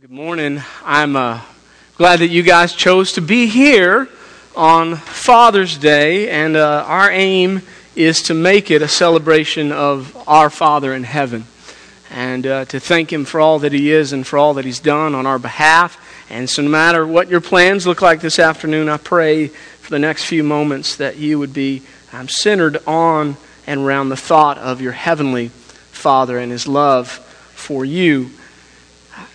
Good morning. I'm uh, glad that you guys chose to be here on Father's Day, and uh, our aim is to make it a celebration of our Father in heaven and uh, to thank Him for all that He is and for all that He's done on our behalf. And so, no matter what your plans look like this afternoon, I pray for the next few moments that you would be um, centered on and around the thought of your Heavenly Father and His love for you.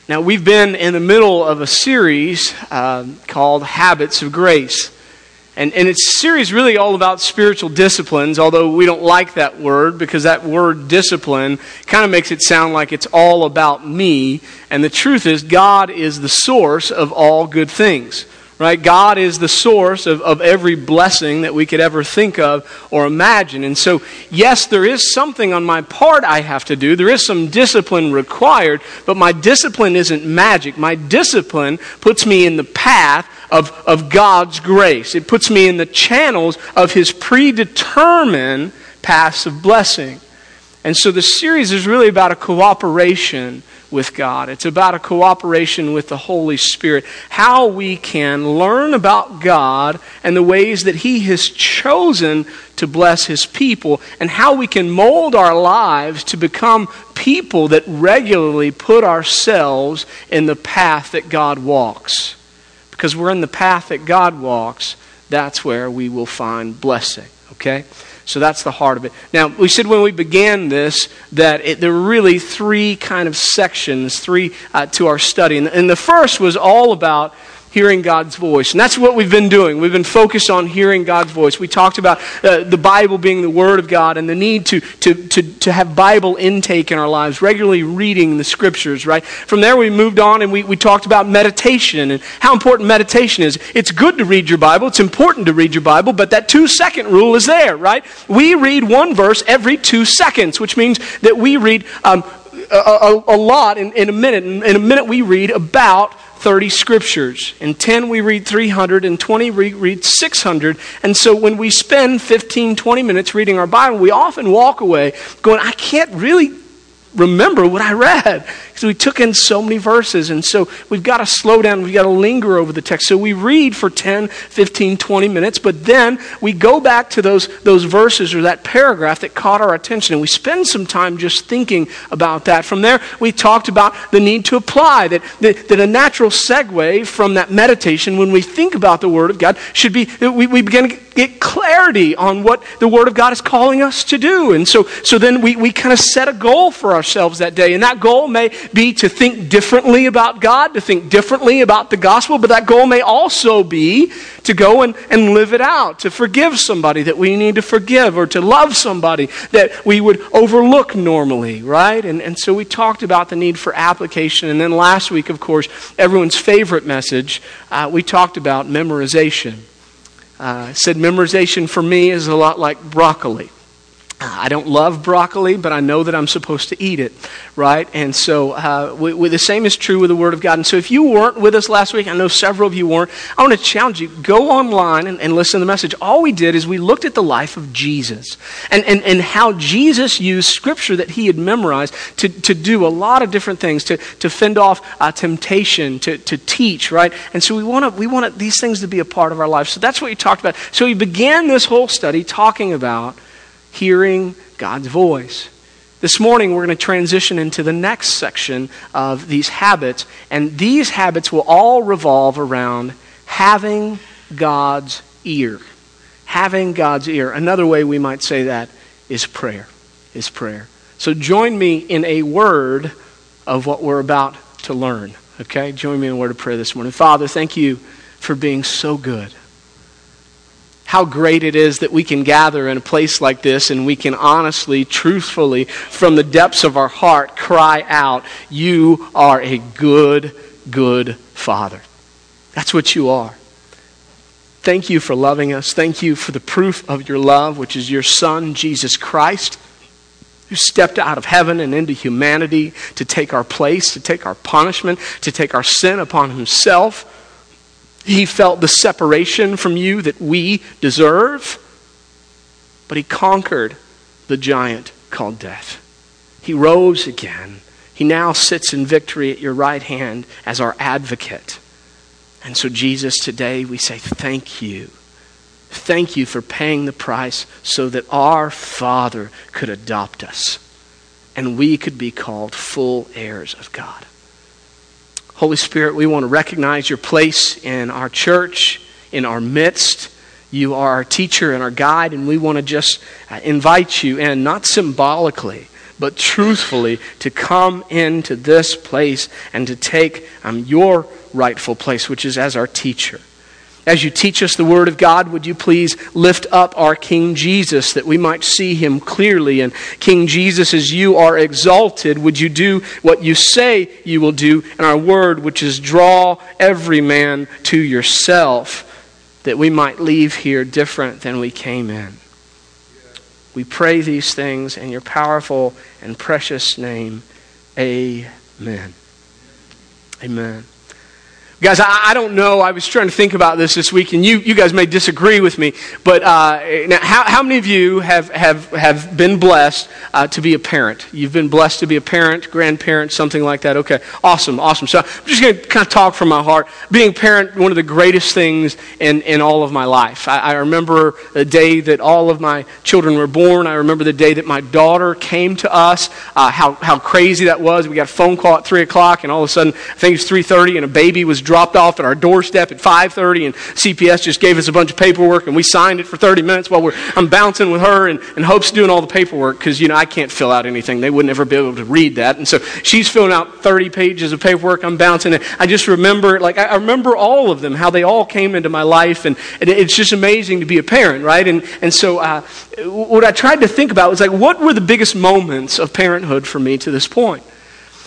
Now, we've been in the middle of a series uh, called Habits of Grace. And, and it's a series really all about spiritual disciplines, although we don't like that word because that word discipline kind of makes it sound like it's all about me. And the truth is, God is the source of all good things right? God is the source of, of every blessing that we could ever think of or imagine. And so, yes, there is something on my part I have to do. There is some discipline required, but my discipline isn't magic. My discipline puts me in the path of, of God's grace, it puts me in the channels of His predetermined paths of blessing. And so, the series is really about a cooperation with God. It's about a cooperation with the Holy Spirit. How we can learn about God and the ways that He has chosen to bless His people, and how we can mold our lives to become people that regularly put ourselves in the path that God walks. Because we're in the path that God walks, that's where we will find blessing. Okay? So that's the heart of it. Now, we said when we began this that it, there were really three kind of sections, three uh, to our study. And, and the first was all about hearing God's voice. And that's what we've been doing. We've been focused on hearing God's voice. We talked about uh, the Bible being the Word of God and the need to, to, to, to have Bible intake in our lives, regularly reading the Scriptures, right? From there, we moved on and we, we talked about meditation and how important meditation is. It's good to read your Bible, it's important to read your Bible, but that two second rule is there, right? We read one verse every two seconds, which means that we read um, a, a, a, lot in, in a minute. In, in a minute, we read about 30 scriptures. In 10, we read 300. In 20, we read 600. And so when we spend 15, 20 minutes reading our Bible, we often walk away going, I can't really remember what I read because we took in so many verses. And so we've got to slow down. We've got to linger over the text. So we read for 10, 15, 20 minutes, but then we go back to those, those verses or that paragraph that caught our attention. And we spend some time just thinking about that. From there, we talked about the need to apply, that, that, that a natural segue from that meditation when we think about the Word of God should be that we, we begin to get clarity on what the Word of God is calling us to do. And so, so then we, we kind of set a goal for ourselves that day. And that goal may be to think differently about God, to think differently about the gospel, but that goal may also be to go and, and live it out, to forgive somebody that we need to forgive, or to love somebody that we would overlook normally, right? And, and so we talked about the need for application. And then last week, of course, everyone's favorite message, uh, we talked about memorization. Uh, said memorization for me is a lot like broccoli. I don't love broccoli, but I know that I'm supposed to eat it, right? And so uh, we, we, the same is true with the Word of God. And so if you weren't with us last week, I know several of you weren't, I want to challenge you go online and, and listen to the message. All we did is we looked at the life of Jesus and, and, and how Jesus used Scripture that he had memorized to, to do a lot of different things, to, to fend off uh, temptation, to, to teach, right? And so we want we want these things to be a part of our life. So that's what we talked about. So we began this whole study talking about hearing God's voice. This morning, we're going to transition into the next section of these habits, and these habits will all revolve around having God's ear. Having God's ear. Another way we might say that is prayer. Is prayer. So join me in a word of what we're about to learn. Okay? Join me in a word of prayer this morning. Father, thank you for being so good how great it is that we can gather in a place like this and we can honestly, truthfully, from the depths of our heart, cry out, You are a good, good Father. That's what you are. Thank you for loving us. Thank you for the proof of your love, which is your Son, Jesus Christ, who stepped out of heaven and into humanity to take our place, to take our punishment, to take our sin upon himself he felt the separation from you that we deserve, but he conquered the giant called death. He rose again. He now sits in victory at your right hand as our advocate. And so, Jesus, today we say thank you. Thank you for paying the price so that our Father could adopt us and we could be called full heirs of God. Holy Spirit, we want to recognize your place in our church, in our midst. You are our teacher and our guide, and we want to just uh, invite you in, not symbolically, but truthfully, to come into this place and to take um, your rightful place, which is as our teacher. As you teach us the Word of God, would you please lift up our King Jesus that we might see him clearly? And King Jesus, as you are exalted, would you do what you say you will do in our Word, which is draw every man to yourself, that we might leave here different than we came in? We pray these things in your powerful and precious name. Amen. Amen. Guys, I, I, don't know. I was trying to think about this this week, and you, you guys may disagree with me, but uh, now, how, how many of you have, have, have been blessed uh, to be a parent? You've been blessed to be a parent, grandparent, something like that? Okay, awesome, awesome. So I'm just going to kind of talk from my heart. Being a parent, one of the greatest things in, in all of my life. I, I remember the day that all of my children were born. I remember the day that my daughter came to us, uh, how, how crazy that was. We got a phone call at 3 o'clock, and all of a sudden, I think it was 3.30, and a baby was dropped off at our doorstep at 5.30 and cps just gave us a bunch of paperwork and we signed it for 30 minutes while we're, i'm bouncing with her and, and hope's doing all the paperwork because you know i can't fill out anything. They would never be able to read that. And so she's filling out 30 pages of paperwork. I'm bouncing it. I just remember like i remember all of them how they all came into my life and it's just amazing to be a parent right? And, and so uh, what i tried to think about was like what were the biggest moments of parenthood for me to this point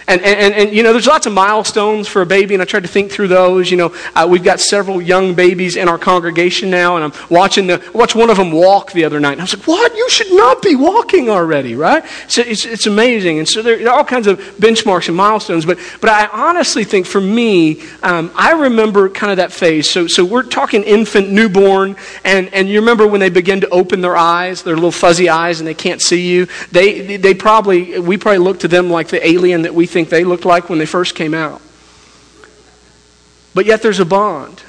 and, and, and, you know, there's lots of milestones for a baby, and I tried to think through those. You know, uh, we've got several young babies in our congregation now, and I'm watching the, watch one of them walk the other night. And I was like, what? You should not be walking already, right? So it's, it's amazing. And so there are all kinds of benchmarks and milestones. But, but I honestly think for me, um, I remember kind of that phase. So, so we're talking infant, newborn, and, and you remember when they begin to open their eyes, their little fuzzy eyes, and they can't see you? They, they probably, we probably look to them like the alien that we think think they looked like when they first came out. But yet there's a bond.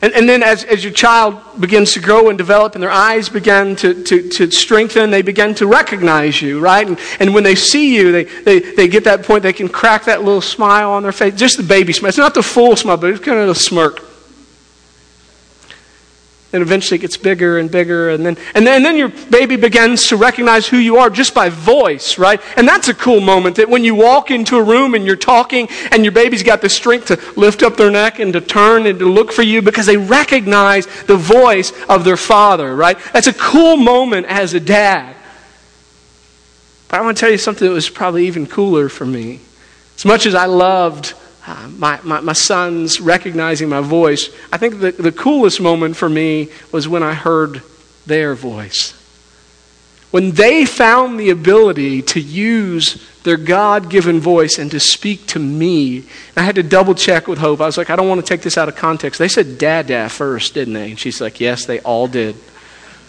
And, and then as, as your child begins to grow and develop and their eyes begin to, to, to strengthen, they begin to recognize you, right? And, and when they see you, they, they, they get that point, they can crack that little smile on their face, just the baby smile. It's not the full smile, but it's kind of a smirk. And eventually it gets bigger and bigger. And then, and, then, and then your baby begins to recognize who you are just by voice, right? And that's a cool moment that when you walk into a room and you're talking and your baby's got the strength to lift up their neck and to turn and to look for you because they recognize the voice of their father, right? That's a cool moment as a dad. But I want to tell you something that was probably even cooler for me. As much as I loved uh, my, my, my, sons recognizing my voice, I think the, the coolest moment for me was when I heard their voice. When they found the ability to use their God given voice and to speak to me, I had to double check with Hope. I was like, I don't want to take this out of context. They said dada first, didn't they? And she's like, Yes, they all did.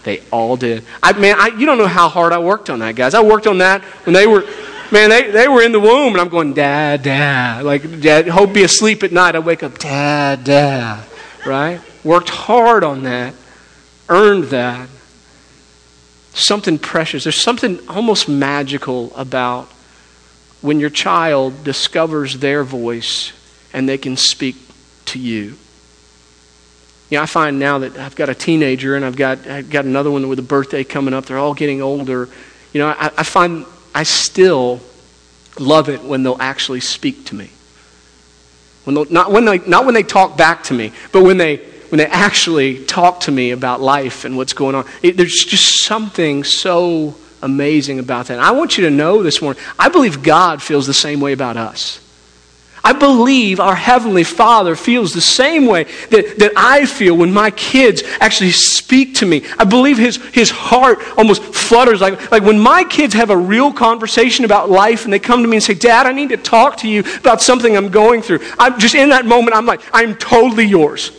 They all did. I, man, I, you don't know how hard I worked on that, guys. I worked on that when they were Man, they, they were in the womb, and I'm going, Dad, Dad. Like, Dad, hope be asleep at night. I wake up, Dad, Dad. Right? Worked hard on that, earned that. Something precious. There's something almost magical about when your child discovers their voice and they can speak to you. You know, I find now that I've got a teenager and I've got, I've got another one with a birthday coming up. They're all getting older. You know, I, I find I still love it when they'll actually speak to me. When not, when they, not when they talk back to me, but when they, when they actually talk to me about life and what's going on. It, there's just something so amazing about that. And I want you to know this morning, I believe God feels the same way about us. I believe our Heavenly Father feels the same way that, that I feel when my kids actually speak to me. I believe His, his heart almost flutters. Like, like when my kids have a real conversation about life and they come to me and say, Dad, I need to talk to you about something I'm going through. I'm just in that moment, I'm like, I'm totally yours.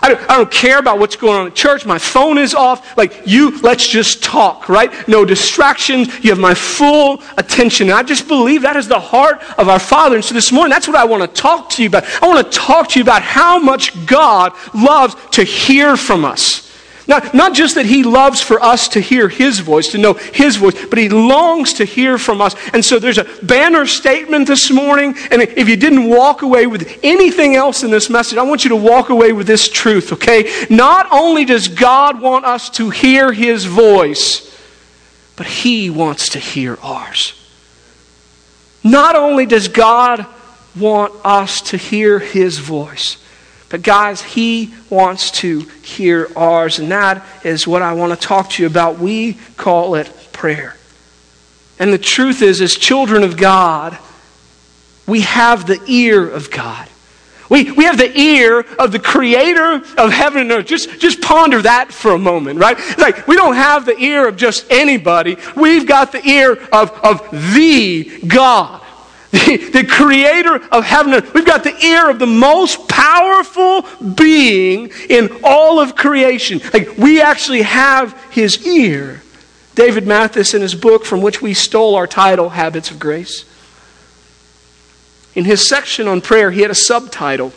I don't, I don't care about what's going on at church. My phone is off. Like, you, let's just talk, right? No distractions. You have my full attention. And I just believe that is the heart of our Father. And so this morning, that's what I want to talk to you about. I want to talk to you about how much God loves to hear from us. Not, not just that he loves for us to hear his voice, to know his voice, but he longs to hear from us. And so there's a banner statement this morning. And if you didn't walk away with anything else in this message, I want you to walk away with this truth, okay? Not only does God want us to hear his voice, but he wants to hear ours. Not only does God want us to hear his voice, but, guys, He wants to hear ours, and that is what I want to talk to you about. We call it prayer. And the truth is, as children of God, we have the ear of God. We, we have the ear of the creator of heaven and earth. Just, just ponder that for a moment, right? like we don't have the ear of just anybody. We've got the ear of, of the God the, the creator of heaven. We've got the ear of the most powerful being in all of creation. Like, we actually have his ear. David Mathis, in his book from which we stole our title, Habits of Grace, in his section on prayer, he had a subtitle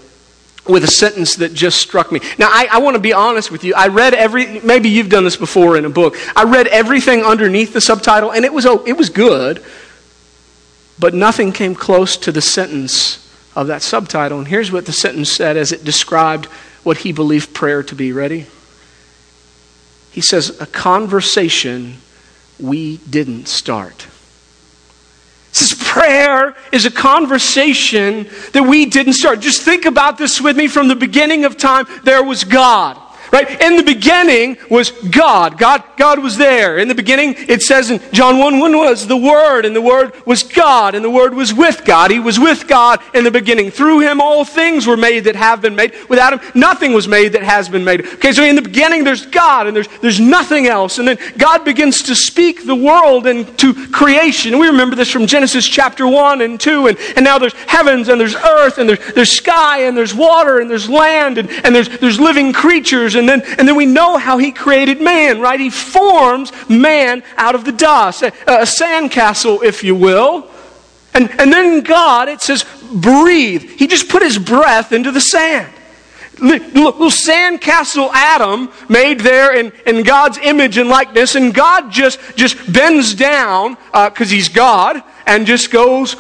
with a sentence that just struck me. Now, I, I want to be honest with you. I read every, maybe you've done this before in a book. I read everything underneath the subtitle, and it was, oh, it was good. But nothing came close to the sentence of that subtitle. And here's what the sentence said as it described what he believed prayer to be. Ready? He says, A conversation we didn't start. This prayer is a conversation that we didn't start. Just think about this with me from the beginning of time. There was God. Right? In the beginning was God. God, God was there. In the beginning, it says in John 1 1 was the Word, and the Word was God, and the Word was with God. He was with God in the beginning. Through Him, all things were made that have been made. Without Him, nothing was made that has been made. Okay, so in the beginning, there's God, and there's, there's nothing else. And then God begins to speak the world into creation. We remember this from Genesis chapter 1 and 2. And, and now there's heavens, and there's earth, and there's, there's sky, and there's water, and there's land, and, and there's, there's living creatures. And then, and then we know how he created man, right? He forms man out of the dust, a, a sandcastle, if you will. And, and then God, it says, breathe. He just put his breath into the sand. Little sandcastle Adam made there in, in God's image and likeness, and God just, just bends down, because uh, he's God, and just goes,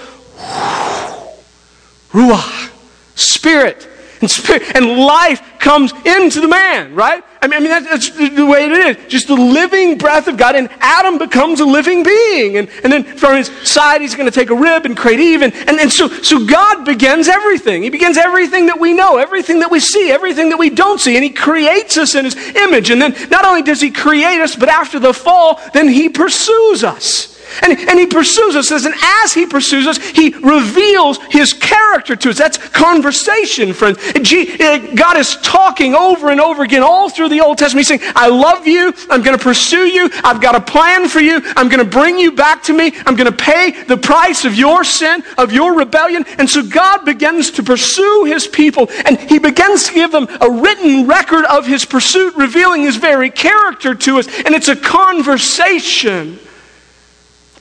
Ruah, Spirit and spirit and life comes into the man, right? I mean, I mean that's, the way it is. Just the living breath of God, and Adam becomes a living being. And, and then from his side, he's going to take a rib and create Eve. And, and, and so, so God begins everything. He begins everything that we know, everything that we see, everything that we don't see. And he creates us in his image. And then not only does he create us, but after the fall, then he pursues us. And, and he pursues us, and as he pursues us, he reveals his character to us. That's conversation, friends. Uh, God is talking over and over again all through the Old Testament. He's saying, I love you. I'm going to pursue you. I've got a plan for you. I'm going to bring you back to me. I'm going to pay the price of your sin, of your rebellion. And so God begins to pursue his people, and he begins to give them a written record of his pursuit, revealing his very character to us. And it's a conversation.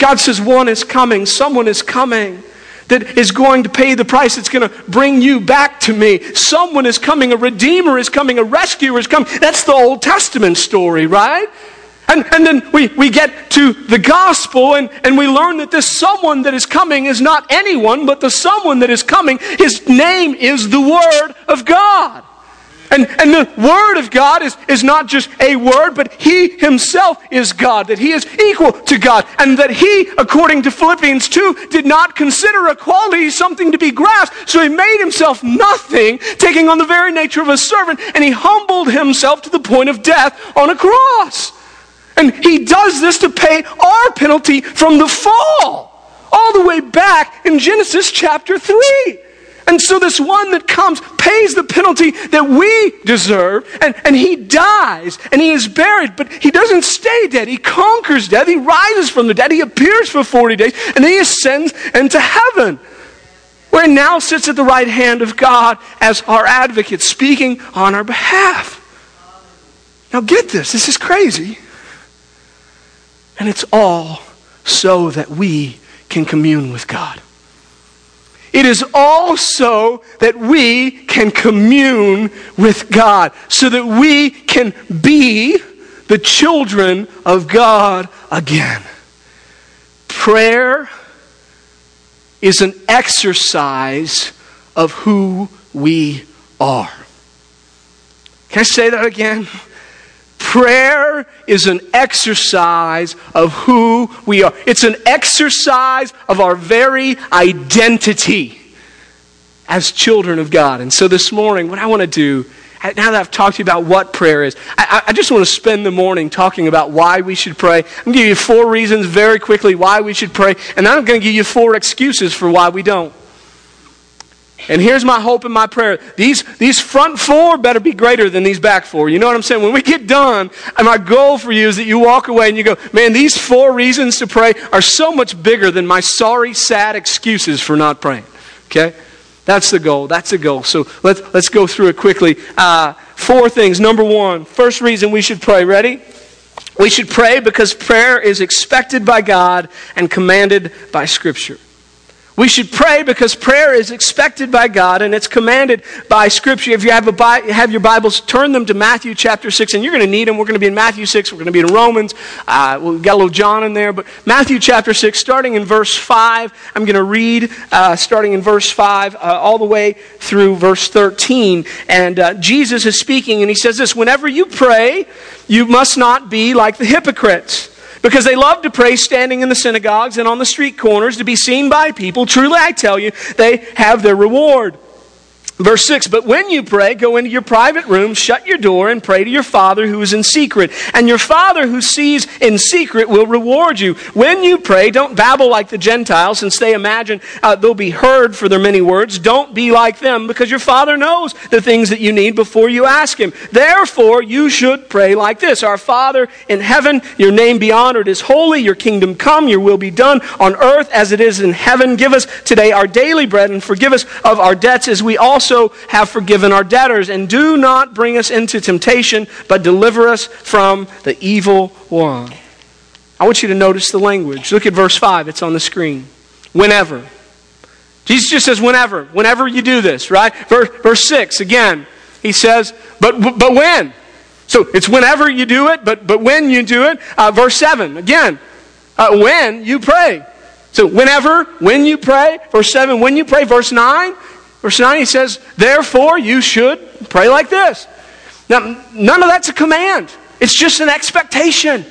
God says, one is coming, someone is coming that is going to pay the price. It's going to bring you back to me. Someone is coming, a redeemer is coming, a rescuer is coming. That's the Old Testament story, right? And, and then we, we get to the gospel and, and we learn that this someone that is coming is not anyone, but the someone that is coming, his name is the Word of God. And, and the Word of God is, is not just a word, but He Himself is God, that He is equal to God, and that He, according to Philippians 2, did not consider equality something to be grasped, so He made Himself nothing, taking on the very nature of a servant, and He humbled Himself to the point of death on a cross. And He does this to pay our penalty from the fall, all the way back in Genesis chapter 3. And so this one that comes pays the penalty that we deserve, and, and he dies, and he is buried, but he doesn't stay dead. He conquers death. He rises from the dead. He appears for 40 days, and then he ascends into heaven. where he now sits at the right hand of God as our advocate, speaking on our behalf. Now, get this, this is crazy. And it's all so that we can commune with God. It is also that we can commune with God, so that we can be the children of God again. Prayer is an exercise of who we are. Can I say that again? Prayer is an exercise of who we are. It's an exercise of our very identity as children of God. And so this morning, what I want to do, now that I've talked to you about what prayer is, I, I just want to spend the morning talking about why we should pray. I'm going to give you four reasons very quickly why we should pray, and then I'm going to give you four excuses for why we don't. And here's my hope and my prayer. These, these front four better be greater than these back four. You know what I'm saying? When we get done, and my goal for you is that you walk away and you go, man, these four reasons to pray are so much bigger than my sorry, sad excuses for not praying. Okay? That's the goal. That's the goal. So let's, let's go through it quickly. Uh, four things. Number one, first reason we should pray. Ready? We should pray because prayer is expected by God and commanded by Scripture. We should pray because prayer is expected by God and it's commanded by Scripture. If you have, a, have your Bibles, turn them to Matthew chapter 6, and you're going to need them. We're going to be in Matthew 6, we're going to be in Romans. Uh, we've got a little John in there, but Matthew chapter 6, starting in verse 5, I'm going to read uh, starting in verse 5 uh, all the way through verse 13. And uh, Jesus is speaking, and he says this Whenever you pray, you must not be like the hypocrites because they love to pray standing in the synagogues and on the street corners to be seen by people. Truly, I tell you, they have their reward. Verse 6 But when you pray, go into your private room, shut your door, and pray to your Father who is in secret. And your Father who sees in secret will reward you. When you pray, don't babble like the Gentiles, since they imagine uh, they'll be heard for their many words. Don't be like them, because your Father knows the things that you need before you ask Him. Therefore, you should pray like this Our Father in heaven, your name be honored as holy, your kingdom come, your will be done on earth as it is in heaven. Give us today our daily bread, and forgive us of our debts as we also also have forgiven our debtors. And do not bring us into temptation, but deliver us from the evil one. I want you to notice the language. Look at verse 5, it's on the screen. Whenever. Jesus just says, whenever. Whenever you do this, right? Verse, verse 6, again, he says, but, but when? So it's whenever you do it, but, but when you do it. Uh, verse 7, again, uh, when you pray. So whenever, when you pray. Verse 7, when you pray. Verse 9, Verse 9, he says, Therefore, you should pray like this. Now, none of that's a command, it's just an expectation.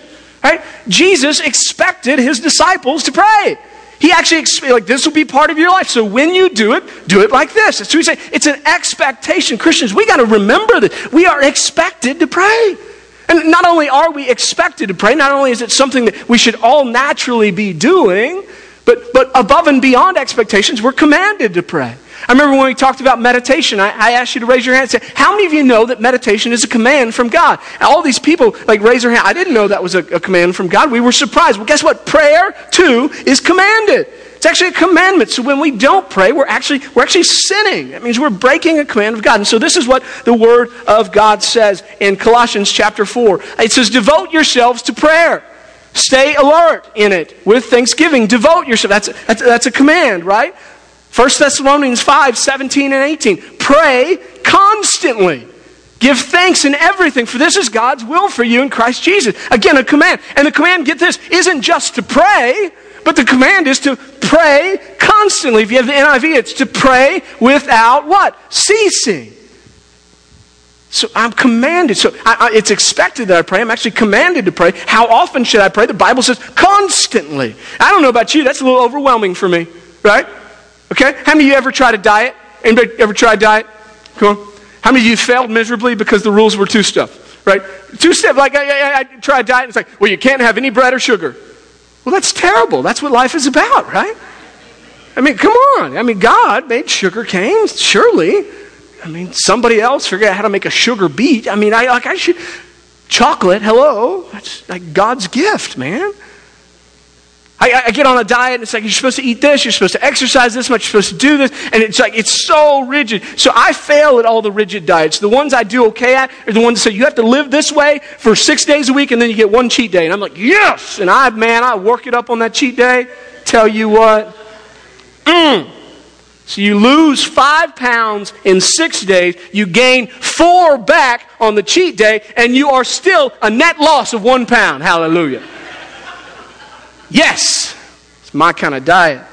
Right? Jesus expected his disciples to pray. He actually, like, this will be part of your life. So when you do it, do it like this. So we say it's an expectation. Christians, we got to remember that we are expected to pray. And not only are we expected to pray, not only is it something that we should all naturally be doing, but, but above and beyond expectations, we're commanded to pray. I remember when we talked about meditation, I, I, asked you to raise your hand and say, How many of you know that meditation is a command from God? And all these people, like, raise their hand. I didn't know that was a, a command from God. We were surprised. Well, guess what? Prayer, too, is commanded. It's actually a commandment. So when we don't pray, we're actually, we're actually sinning. That means we're breaking a command of God. And so this is what the Word of God says in Colossians chapter 4. It says, Devote yourselves to prayer. Stay alert in it with thanksgiving. Devote yourself. That's, that's, that's a command, right? 1 Thessalonians 5 17 and 18. Pray constantly. Give thanks in everything, for this is God's will for you in Christ Jesus. Again, a command. And the command, get this, isn't just to pray, but the command is to pray constantly. If you have the NIV, it's to pray without what? Ceasing. So I'm commanded. So I, I, it's expected that I pray. I'm actually commanded to pray. How often should I pray? The Bible says constantly. I don't know about you. That's a little overwhelming for me, right? Okay? How many of you ever tried a diet? Anybody ever tried a diet? Come on. How many of you failed miserably because the rules were two stuff? Right? Two step. Like I, I, I tried a diet. And it's like, well, you can't have any bread or sugar. Well, that's terrible. That's what life is about, right? I mean, come on. I mean, God made sugar canes, surely. I mean, somebody else figured out how to make a sugar beet. I mean, I like I should chocolate. Hello, that's like God's gift, man. I, I, get on a diet and it's like you're supposed to eat this, you're supposed to exercise this much, you're supposed to do this, and it's like it's so rigid. So I fail at all the rigid diets. The ones I do okay at are the ones that say you have to live this way for six days a week and then you get one cheat day. And I'm like, yes! And I, man, I work it up on that cheat day. Tell you what. Mm. So you lose five pounds in six days, you gain four back on the cheat day, and you are still a net loss of one pound. Hallelujah. Yes, it's my kind of diet.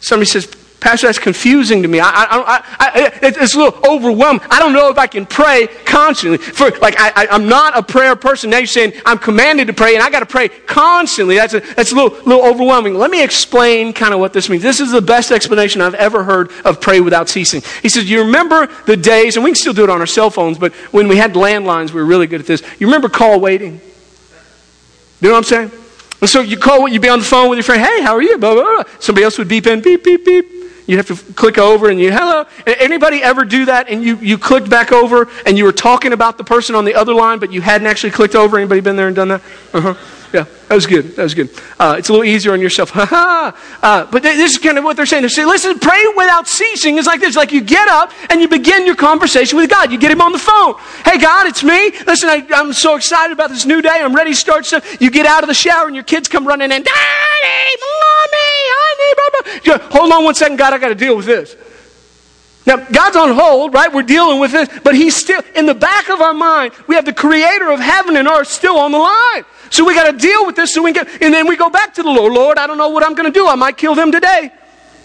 Somebody says, Pastor, that's confusing to me. I, I, I, it's a little overwhelming. I don't know if I can pray constantly. For like, I, am not a prayer person. Now you're saying I'm commanded to pray, and I got to pray constantly. That's a, that's a little, little overwhelming. Let me explain kind of what this means. This is the best explanation I've ever heard of pray without ceasing. He says, "You remember the days, and we can still do it on our cell phones, but when we had landlines, we were really good at this. You remember call waiting? You know what I'm saying? And so you call, you'd be on the phone with your friend, hey, how are you? Blah, blah, blah. Somebody else would beep in, beep, beep, beep. You'd have to click over and you, hello. Anybody ever do that and you, you clicked back over and you were talking about the person on the other line, but you hadn't actually clicked over? Anybody been there and done that? Uh-huh. Yeah, that was good. That was good. Uh, it's a little easier on yourself. Ha ha. Uh, but this is kind of what they're saying. They're saying, listen, pray without ceasing is like this. Like you get up and you begin your conversation with God. You get him on the phone. Hey, God, it's me. Listen, I, am so excited about this new day. I'm ready to start stuff. You get out of the shower and your kids come running in. Daddy, mommy, honey, blah, blah. Hold on one second, God. I got to deal with this. Now, God's on hold, right? We're dealing with this, but He's still, in the back of our mind, we have the creator of heaven and earth still on the line. So we got to deal with this so we can, and then we go back to the Lord. Lord, I don't know what I'm going to do. I might kill them today.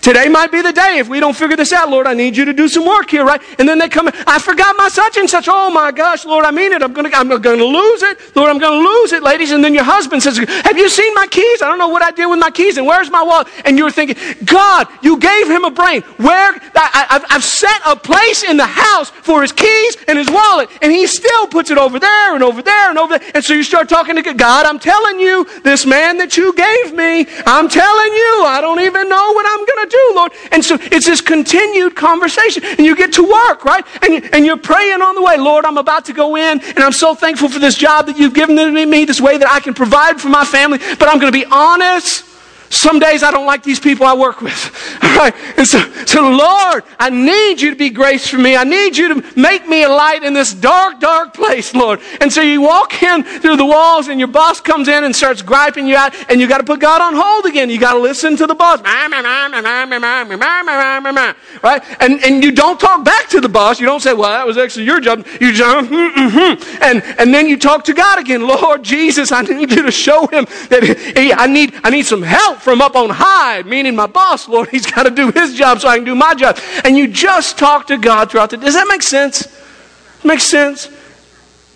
Today might be the day. If we don't figure this out, Lord, I need you to do some work here, right? And then they come, I forgot my such and such. Oh my gosh, Lord, I mean it. I'm going to, I'm going to lose it. Lord, I'm going to lose it, ladies. And then your husband says, Have you seen my keys? I don't know what I did with my keys. And where's my wallet? And you're thinking, God, you gave him a brain. Where, I, have set a place in the house for his keys and his wallet. And he still puts it over there and over there and over there. And so you start talking to God. I'm telling you, this man that you gave me, I'm telling you, I don't even know to? And so it's this continued conversation. And you get to work, right? And, and you're praying on the way, Lord, I'm about to go in, and I'm so thankful for this job that you've given me, this way that I can provide for my family. But I'm going to be honest. Some days I don't like these people I work with. All right? And so, so, Lord, I need you to be grace for me. I need you to make me a light in this dark, dark place, Lord. And so you walk in through the walls, and your boss comes in and starts griping you out, and you got to put God on hold again. You got to listen to the boss. Right? And, and you don't talk back to the boss. You don't say, well, that was actually your job. You just, mm-hmm, mm-hmm. And, and then you talk to God again. Lord Jesus, I need you to show him that he, I, need, I need some help from up on high, meaning my boss, Lord, he's got to do his job so I can do my job. And you just talk to God throughout the day. Does that make sense? Makes sense?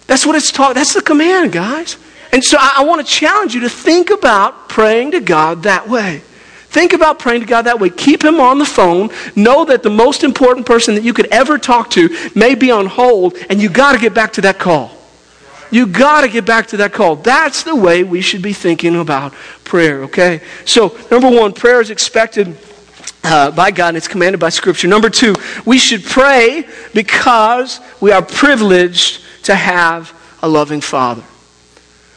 That's what it's taught. That's the command, guys. And so I, I want to challenge you to think about praying to God that way. Think about praying to God that way. Keep him on the phone. Know that the most important person that you could ever talk to may be on hold, and you got to get back to that call. You got to get back to that call. That's the way we should be thinking about prayer, okay? So, number one, prayer is expected uh, by God and it's commanded by Scripture. Number two, we should pray because we are privileged to have a loving Father.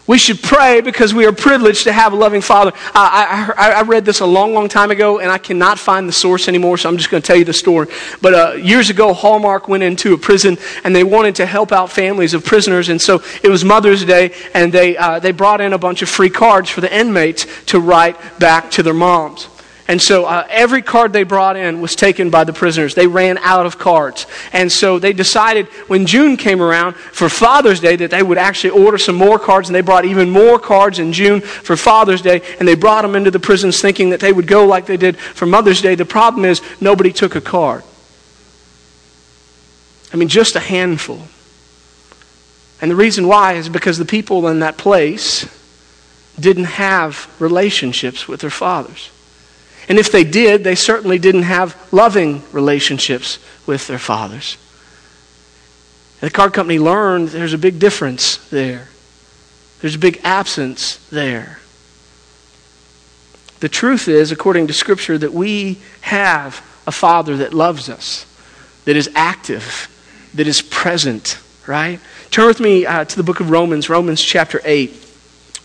We should pray because we are privileged to have a loving Father. I, I, I, read this a long, long time ago, and I cannot find the source anymore, so I'm just going to tell you the story. But uh, years ago, Hallmark went into a prison, and they wanted to help out families of prisoners, and so it was Mother's Day, and they, uh, they brought in a bunch of free cards for the inmates to write back to their moms. And so uh, every card they brought in was taken by the prisoners. They ran out of cards. And so they decided when June came around for Father's Day that they would actually order some more cards. And they brought even more cards in June for Father's Day. And they brought them into the prisons thinking that they would go like they did for Mother's Day. The problem is nobody took a card. I mean, just a handful. And the reason why is because the people in that place didn't have relationships with their fathers. And if they did, they certainly didn't have loving relationships with their fathers. And the card company learned there's a big difference there. There's a big absence there. The truth is, according to Scripture, that we have a Father that loves us, that is active, that is present, right? Turn with me uh, to the book of Romans, Romans chapter 8.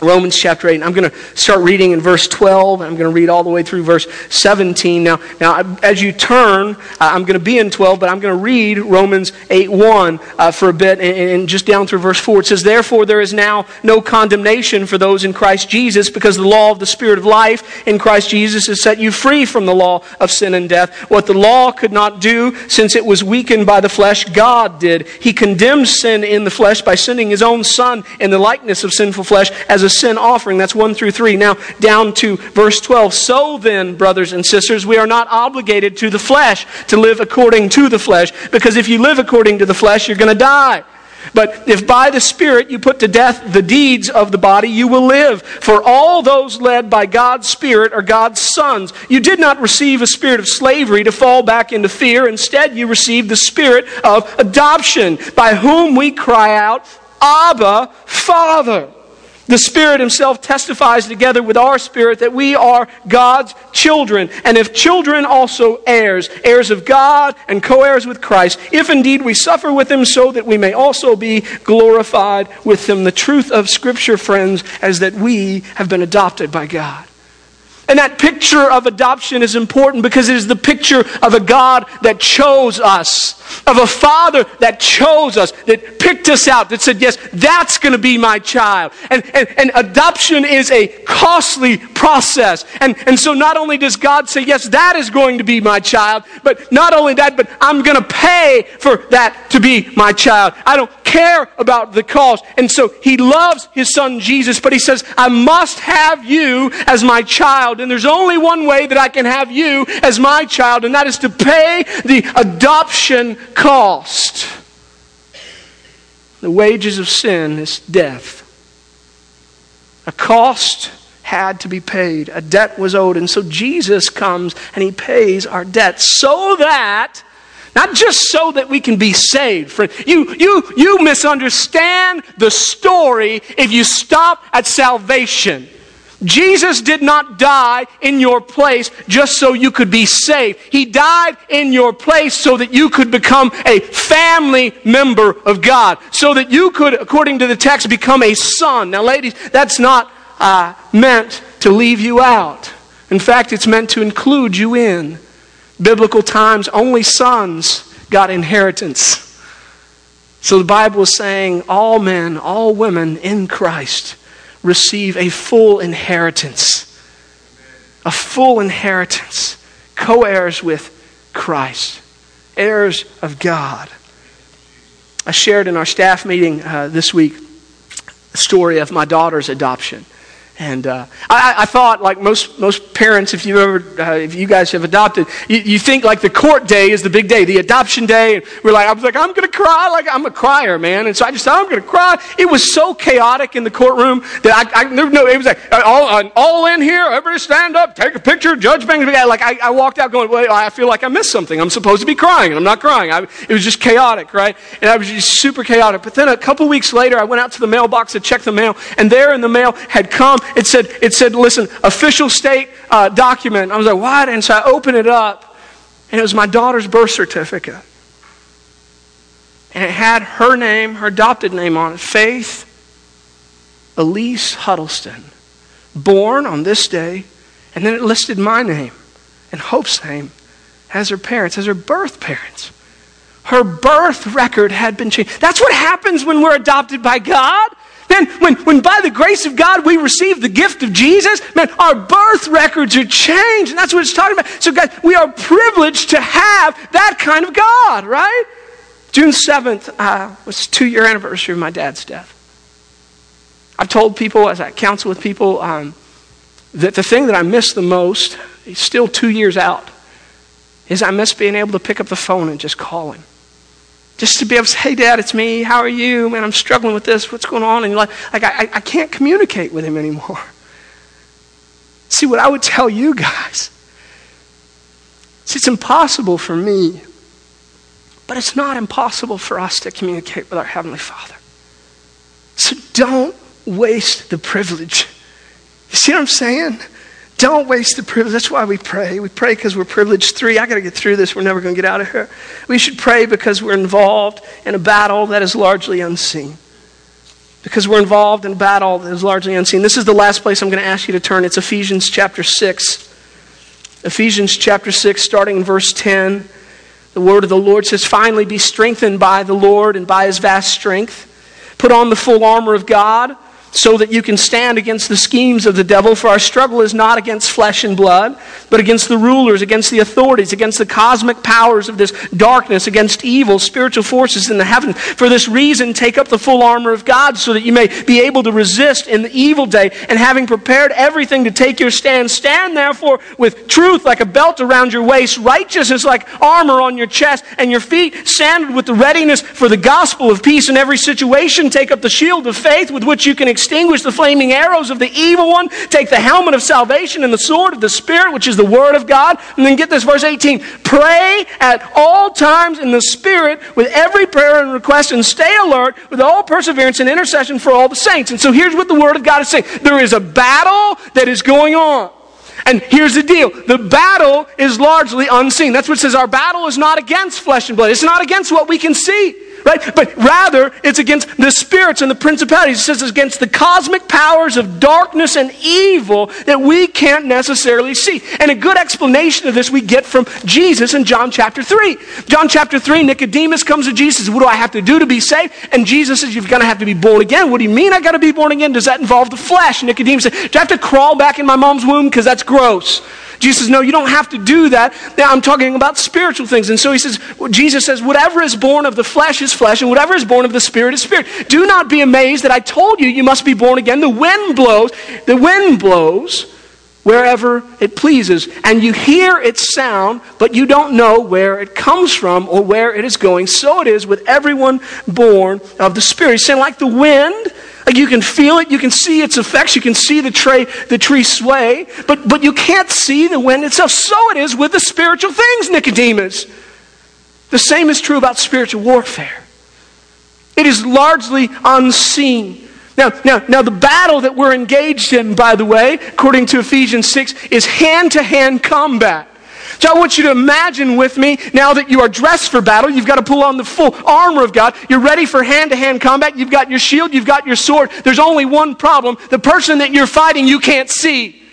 Romans chapter 8. I'm going to start reading in verse 12. I'm going to read all the way through verse 17. Now, now as you turn, I'm going to be in 12, but I'm going to read Romans 8 1 uh, for a bit and, and, just down through verse 4. It says, Therefore, there is now no condemnation for those in Christ Jesus, because the law of the Spirit of life in Christ Jesus has set you free from the law of sin and death. What the law could not do, since it was weakened by the flesh, God did. He condemned sin in the flesh by sending his own Son in the likeness of sinful flesh as a a sin offering. That's 1 through 3. Now, down to verse 12. So then, brothers and sisters, we are not obligated to the flesh to live according to the flesh, because if you live according to the flesh, you're going to die. But if by the Spirit you put to death the deeds of the body, you will live. For all those led by God's Spirit are God's sons. You did not receive a spirit of slavery to fall back into fear. Instead, you received the spirit of adoption, by whom we cry out, Abba, Father. The Spirit Himself testifies together with our spirit that we are God's children. And if children, also heirs, heirs of God and co heirs with Christ, if indeed we suffer with Him, so that we may also be glorified with Him. The truth of Scripture, friends, is that we have been adopted by God. And that picture of adoption is important because it is the picture of a God that chose us, of a father that chose us, that picked us out, that said, Yes, that's going to be my child. And, and, and adoption is a costly process. And, and so not only does God say, Yes, that is going to be my child, but not only that, but I'm going to pay for that to be my child. I don't care about the cost. And so he loves his son Jesus, but he says, I must have you as my child child. And there's only one way that I can have you as my child, and that is to pay the adoption cost. The wages of sin is death. A cost had to be paid, a debt was owed. And so Jesus comes and he pays our debt so that. Not just so that we can be saved. Friend. You, you, you misunderstand the story if you stop at salvation. Jesus did not die in your place just so you could be saved. He died in your place so that you could become a family member of God. So that you could, according to the text, become a son. Now, ladies, that's not uh, meant to leave you out. In fact, it's meant to include you in. Biblical times, only sons got inheritance. So the Bible is saying all men, all women in Christ receive a full inheritance. A full inheritance. Co heirs with Christ, heirs of God. I shared in our staff meeting uh, this week the story of my daughter's adoption. And uh, I, I, thought, like most, most parents, if you ever, uh, if you guys have adopted, you, you, think like the court day is the big day, the adoption day. And we're like, I was like, I'm to cry. Like, I'm a crier, man. And so I just thought, I'm to cry. It was so chaotic in the courtroom that I, I no, it was like, uh, all, uh, all in here, everybody stand up, take a picture, Judge Bangs. Like, I, I walked out going, well, I feel like I missed something. I'm supposed to be crying, and I'm not crying. I, it was just chaotic, right? And I was just super chaotic. But then a couple weeks later, I went out to the mailbox to check the mail, and there in the mail had come it said, it said, listen, official state uh, document. I was like, what? And so I opened it up, and it was my daughter's birth certificate. And it had her name, her adopted name on it Faith Elise Huddleston, born on this day. And then it listed my name and Hope's name as her parents, as her birth parents. Her birth record had been changed. That's what happens when we're adopted by God. Man, when, when by the grace of God we receive the gift of Jesus, man, our birth records are changed. And that's what it's talking about. So, guys, we are privileged to have that kind of God, right? June 7th uh, was two year anniversary of my dad's death. I've told people as I counsel with people um, that the thing that I miss the most, still two years out, is I miss being able to pick up the phone and just call him. Just to be able to say, hey, Dad, it's me. How are you? Man, I'm struggling with this. What's going on? And like, like I, I can't communicate with him anymore. See, what I would tell you guys, see, it's impossible for me, but it's not impossible for us to communicate with our Heavenly Father. So don't waste the privilege. You see what I'm saying? Don't waste the privilege. That's why we pray. We pray because we're privileged. Three, I got to get through this. We're never going to get out of here. We should pray because we're involved in a battle that is largely unseen. because we're involved in a battle that is largely unseen. This is the last place I'm going to ask you to turn. It's Ephesians chapter 6. Ephesians chapter 6, starting in verse 10. The word of the Lord says, Finally, be strengthened by the Lord and by his vast strength. Put on the full armor of God so that you can stand against the schemes of the devil. For our struggle is not against flesh and blood, but against the rulers, against the authorities, against the cosmic powers of this darkness, against evil spiritual forces in the heavens. For this reason, take up the full armor of God so that you may be able to resist in the evil day. And having prepared everything to take your stand, stand therefore with truth like a belt around your waist, righteousness like armor on your chest, and your feet sandaled with the readiness for the gospel of peace in every situation. Take up the shield of faith with which you can extinguish the flaming arrows of the evil one. Take the helmet of salvation and the sword of the Spirit, which is the Word of God. And then get this, verse 18. Pray at all times in the Spirit with every prayer and request, and stay alert with all perseverance and intercession for all the saints. And so here's what the Word of God is saying there is a battle that is going on. And here's the deal the battle is largely unseen. That's what it says. Our battle is not against flesh and blood, it's not against what we can see right? But rather, it's against the spirits and the principalities. It says it's against the cosmic powers of darkness and evil that we can't necessarily see. And a good explanation of this we get from Jesus in John chapter 3. John chapter 3, Nicodemus comes to Jesus. What do I have to do to be saved? And Jesus says, You're going to have to be born again. What do you mean I got to be born again? Does that involve the flesh? Nicodemus said, Do I have to crawl back in my mom's womb? Because that's gross. Jesus says, No, you don't have to do that. Now, I'm talking about spiritual things. And so he says, Jesus says, Whatever is born of the flesh is flesh, and whatever is born of the spirit is spirit. Do not be amazed that I told you you must be born again. The wind blows, the wind blows wherever it pleases, and you hear its sound, but you don't know where it comes from or where it is going. So it is with everyone born of the Spirit. He's saying, like the wind, like you can feel it, you can see its effects, you can see the tree, the tree sway, but, but you can't see the wind itself. So it is with the spiritual things, Nicodemus. The same is true about spiritual warfare. It is largely unseen. Now, now, now, the battle that we're engaged in, by the way, according to Ephesians 6, is hand to hand combat. So I want you to imagine with me now that you are dressed for battle, you've got to pull on the full armor of God. You're ready for hand to hand combat. You've got your shield, you've got your sword. There's only one problem the person that you're fighting, you can't see.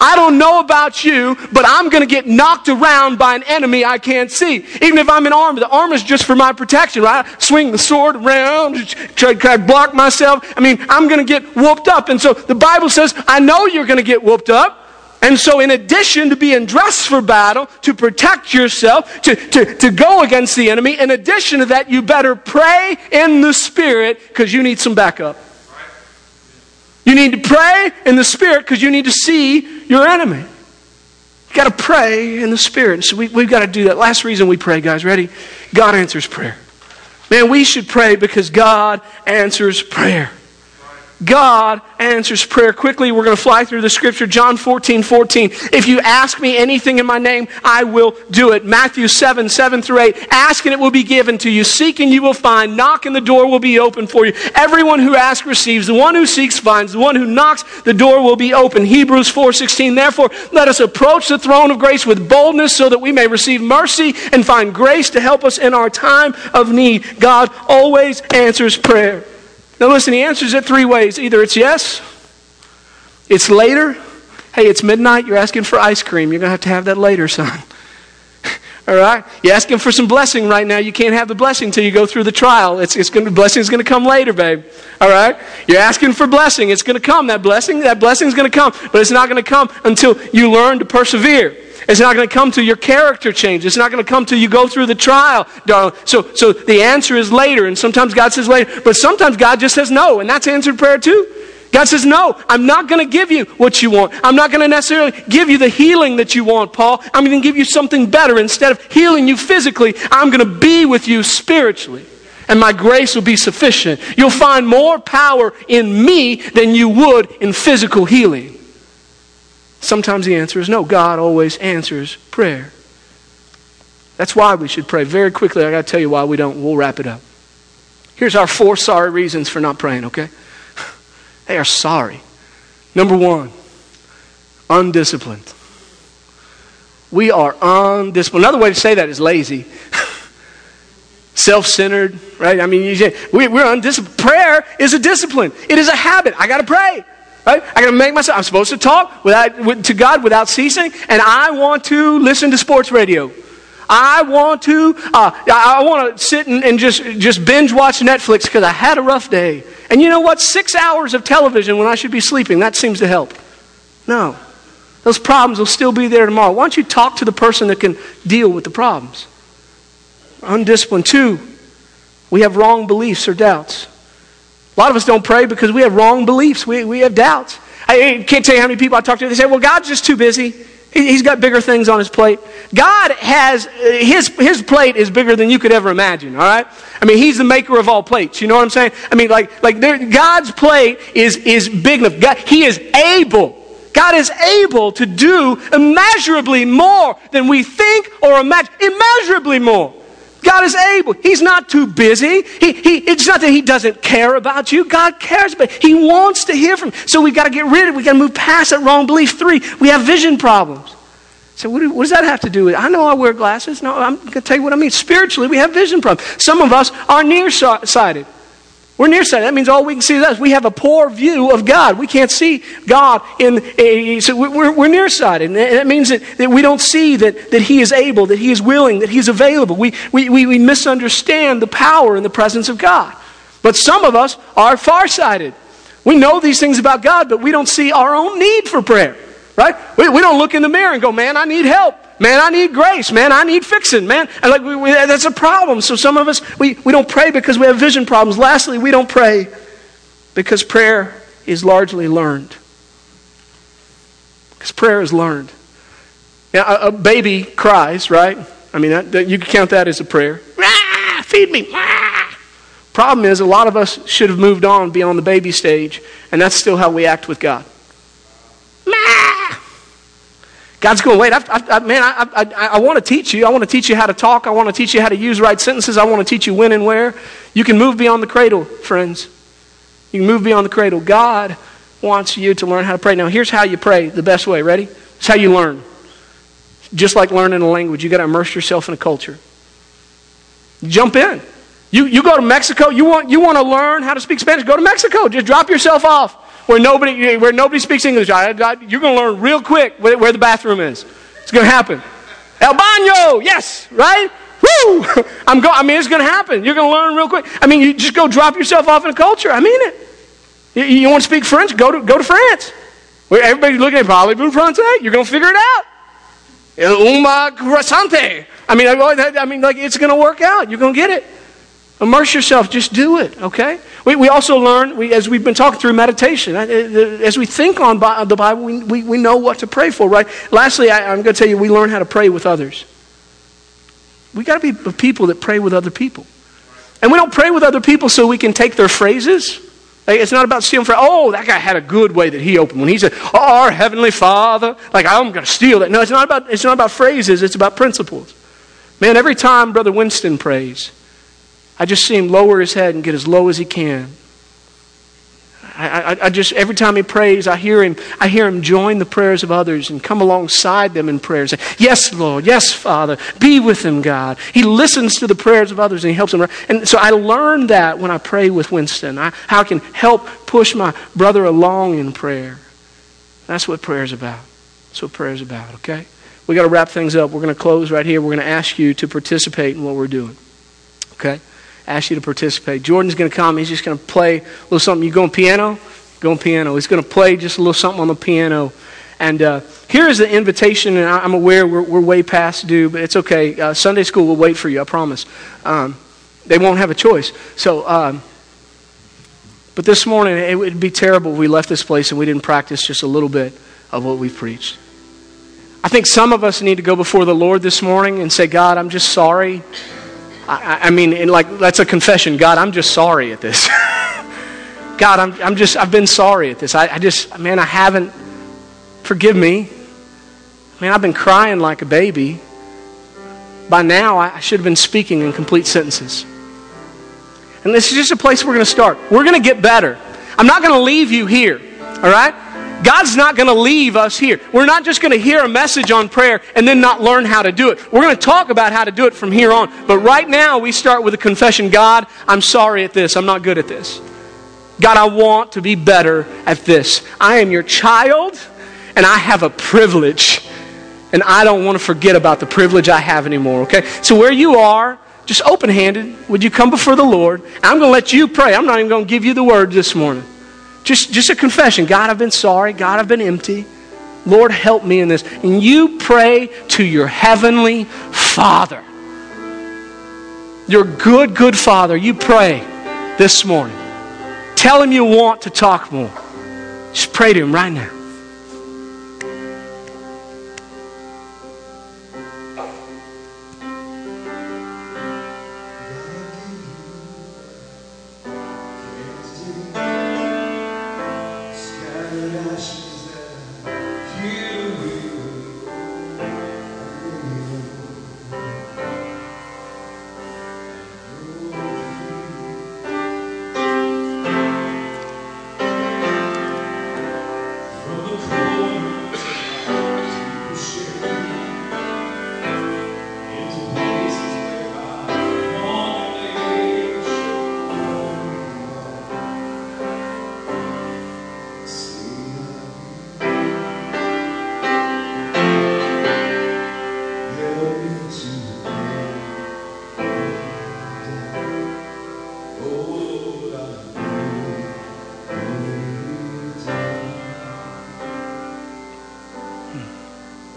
I don't know about you, but I'm going to get knocked around by an enemy I can't see. Even if I'm in armor, the armor is just for my protection, right? Swing the sword around, try, to block myself. I mean, I'm going to get whooped up. And so the Bible says, I know you're going to get whooped up. And so, in addition to being dressed for battle, to protect yourself, to, to, to go against the enemy, in addition to that, you better pray in the Spirit because you need some backup. You need to pray in the Spirit because you need to see your enemy. You got to pray in the Spirit. So we, we've got to do that. Last reason we pray, guys. Ready? God answers prayer. Man, we should pray because God answers prayer. God answers prayer quickly. We're going to fly through the scripture. John 14, 14. If you ask me anything in my name, I will do it. Matthew 7, 7 through 8. Ask and it will be given to you. Seek and you will find. Knock and the door will be open for you. Everyone who asks receives. The one who seeks finds. The one who knocks, the door will be open. Hebrews 4, 16. Therefore, let us approach the throne of grace with boldness so that we may receive mercy and find grace to help us in our time of need. God always answers prayer. Now, listen, he answers it three ways. Either it's yes, it's later. Hey, it's midnight, you're asking for ice cream. You're going to have to have that later, son. All right? You're asking for some blessing right now. You can't have the blessing until you go through the trial. It's, it's going to, blessing is going to come later, babe. All right? You're asking for blessing. It's going to come. That blessing, that blessing is going to come. But it's not going to come until you learn to persevere. It's not going to come to your character change. It's not going to come till you go through the trial, darling. So, so the answer is later, and sometimes God says later, but sometimes God just says no, and that's answered prayer too. God says, No, I'm not going to give you what you want. I'm not going to necessarily give you the healing that you want, Paul. I'm going to give you something better. Instead of healing you physically, I'm going to be with you spiritually. And my grace will be sufficient. You'll find more power in me than you would in physical healing. Sometimes the answer is no. God always answers prayer. That's why we should pray. Very quickly, I got to tell you why we don't. We'll wrap it up. Here's our four sorry reasons for not praying, okay? They are sorry. Number one, undisciplined. We are undisciplined. Another way to say that is lazy. self centered, right? I mean, you, we, we're undisciplined. Prayer is a discipline, it is a habit. I got to pray. Right? I got to make myself. I'm supposed to talk without, with, to God without ceasing, and I want to listen to sports radio. I want to. Uh, I want to sit and, and just just binge watch Netflix because I had a rough day. And you know what? Six hours of television when I should be sleeping. That seems to help. No, those problems will still be there tomorrow. Why don't you talk to the person that can deal with the problems? Undisciplined. Two, we have wrong beliefs or doubts. A lot of us don't pray because we have wrong beliefs. We, we have doubts. I can't tell you how many people I talk to. They say, well, God's just too busy. He's got bigger things on his plate. God has, uh, his, his plate is bigger than you could ever imagine, all right? I mean, he's the maker of all plates. You know what I'm saying? I mean, like, like there, God's plate is, is big enough. God, he is able. God is able to do immeasurably more than we think or imagine. Immeasurably more. God is able. He's not too busy. He, he, it's not that He doesn't care about you. God cares, but He wants to hear from you. So we've got to get rid of it. We've got to move past that wrong belief. Three, we have vision problems. So what, do, what does that have to do with it? I know I wear glasses. No, I'm going to tell you what I mean. Spiritually, we have vision problems. Some of us are nearsighted. We're nearsighted. That means all we can see is us. We have a poor view of God. We can't see God in a, so we're, we're nearsighted. And that means that, that we don't see that, that He is able, that He is willing, that He is available. We, we, we, we misunderstand the power and the presence of God. But some of us are farsighted. We know these things about God, but we don't see our own need for prayer. Right? We, we don't look in the mirror and go, man, I need help. Man, I need grace. Man, I need fixing. Man, and like we, we, that's a problem. So some of us we, we don't pray because we have vision problems. Lastly, we don't pray because prayer is largely learned. Because prayer is learned. Yeah, a, a, baby cries, right? I mean, that, that, you can count that as a prayer. Ah, feed me. Ah. Problem is, a lot of us should have moved on beyond the baby stage, and that's still how we act with God. God's going, wait, I, I, man, I, I, I want to teach you. I want to teach you how to talk. I want to teach you how to use right sentences. I want to teach you when and where. You can move beyond the cradle, friends. You can move beyond the cradle. God wants you to learn how to pray. Now, here's how you pray the best way. Ready? It's how you learn. Just like learning a language, you got to immerse yourself in a culture. Jump in. You, you go to Mexico, you want, you want to learn how to speak Spanish, go to Mexico. Just drop yourself off where nobody, where nobody speaks English. I, you're going to learn real quick where, where the bathroom is. It's going to happen. El baño, yes, right? Woo! I'm go, I mean, it's going to happen. You're going to learn real quick. I mean, you just go drop yourself off in a culture. I mean it. You, you want to speak French? Go to, go to France. Where everybody's looking at parlez-vous français? You're going to figure it out. Uma croissante. I mean, I, I mean, like, it's going to work out. You're going to get it. Immerse yourself. Just do it, okay? We, we also learn, we, as we've been talking through meditation, uh, uh, uh, as we think on the Bible, we, we, we know what to pray for, right? Lastly, I, I'm going to tell you, we learn how to pray with others. we got to be people that pray with other people. And we don't pray with other people so we can take their phrases. it's not about stealing from, oh, that guy had a good way that he opened when he said, oh, our Heavenly Father. Like, I'm going to steal that. No, it's not, about, it's not about phrases, it's about principles. Man, every time Brother Winston prays, I just see him lower his head and get as low as he can. I, I, I, just every time he prays, I hear him. I hear him join the prayers of others and come alongside them in prayer. And say, "Yes, Lord. Yes, Father. Be with him, God." He listens to the prayers of others and he helps them. And so I learned that when I pray with Winston. I, how I can help push my brother along in prayer. That's what prayer is about. That's what prayer is about. Okay, we got to wrap things up. We're going to close right here. We're going to ask you to participate in what we're doing. Okay ask you to participate. Jordan's going to come. He's just going to play a little something. You going piano? Going on piano. He's going to play just a little something on the piano. And uh, here is the invitation, and I'm aware we're, we're way past due, but it's okay. Uh, Sunday school will wait for you, I promise. Um, they won't have a choice. So, um, but this morning, it would be terrible if we left this place and we didn't practice just a little bit of what we preached. I think some of us need to go before the Lord this morning and say, God, I'm just sorry I, I mean, like, that's a confession. God, I'm just sorry at this. God, I'm, I'm just, I've been sorry at this. I, I just, man, I haven't, forgive me. Man, I've been crying like a baby. By now, I should have been speaking in complete sentences. And this is just a place we're going to start. We're going to get better. I'm not going to leave you here, all right? God's not going to leave us here. We're not just going to hear a message on prayer and then not learn how to do it. We're going to talk about how to do it from here on. But right now, we start with a confession God, I'm sorry at this. I'm not good at this. God, I want to be better at this. I am your child, and I have a privilege. And I don't want to forget about the privilege I have anymore, okay? So where you are, just open handed, would you come before the Lord? I'm going to let you pray. I'm not even going to give you the word this morning. Just, just a confession God, I've been sorry. God, I've been empty. Lord, help me in this. And you pray to your heavenly Father. Your good, good Father. You pray this morning. Tell him you want to talk more. Just pray to him right now.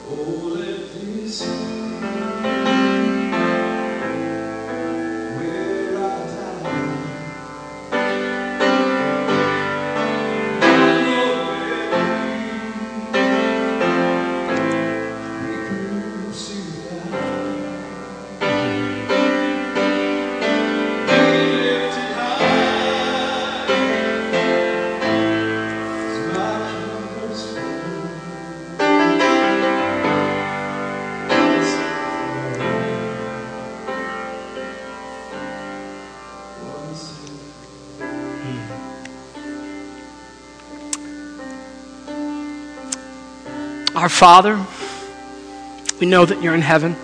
Oh, let this Our Father, we know that you're in heaven.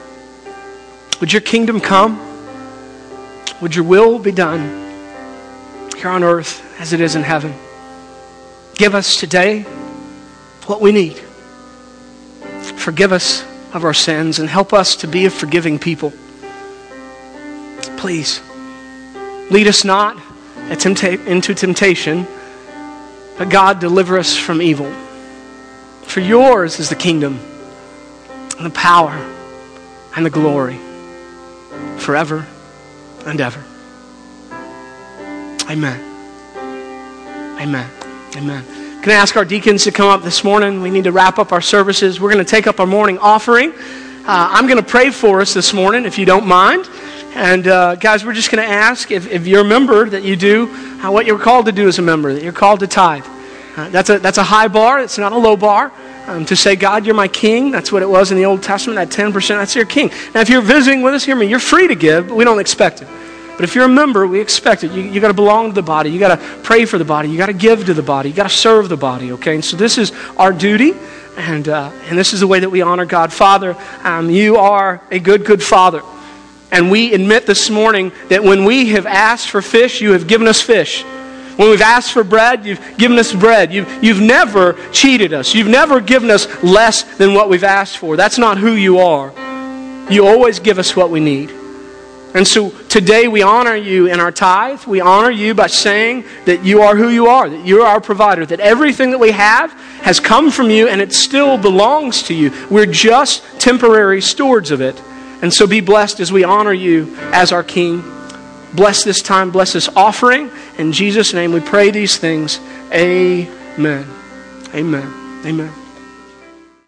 Would your kingdom come? Would your will be done here on earth as it is in heaven? Give us today what we need. Forgive us of our sins and help us to be a forgiving people. Please, lead us not into temptation, but God, deliver us from evil. For yours is the kingdom, and the power, and the glory, forever and ever. Amen. Amen. Amen. Can I ask our deacons to come up this morning? We need to wrap up our services. We're going to take up our morning offering. Uh, I'm going to pray for us this morning, if you don't mind. And uh, guys, we're just going to ask if, if you're a member that you do uh, what you're called to do as a member, that you're called to tithe. Uh, that's, a, that's a high bar, it's not a low bar. Um, to say, God, you're my king. That's what it was in the Old Testament, that 10%, that's your king. Now, if you're visiting with us, hear me, you're free to give, but we don't expect it. But if you're a member, we expect it. You, you got to belong to the body. You got to pray for the body. You got to give to the body. You got to serve the body, okay? And so this is our duty, and, uh, and this is the way that we honor God. Father, um, you are a good, good Father. And we admit this morning that when we have asked for fish, you have given us fish. When we've asked for bread, you've given us bread. You've, you've never cheated us. You've never given us less than what we've asked for. That's not who you are. You always give us what we need. And so today we honor you in our tithe. We honor you by saying that you are who you are, that you're our provider, that everything that we have has come from you and it still belongs to you. We're just temporary stewards of it. And so be blessed as we honor you as our King. Bless this time, bless this offering. In Jesus' name we pray these things. Amen. Amen. Amen.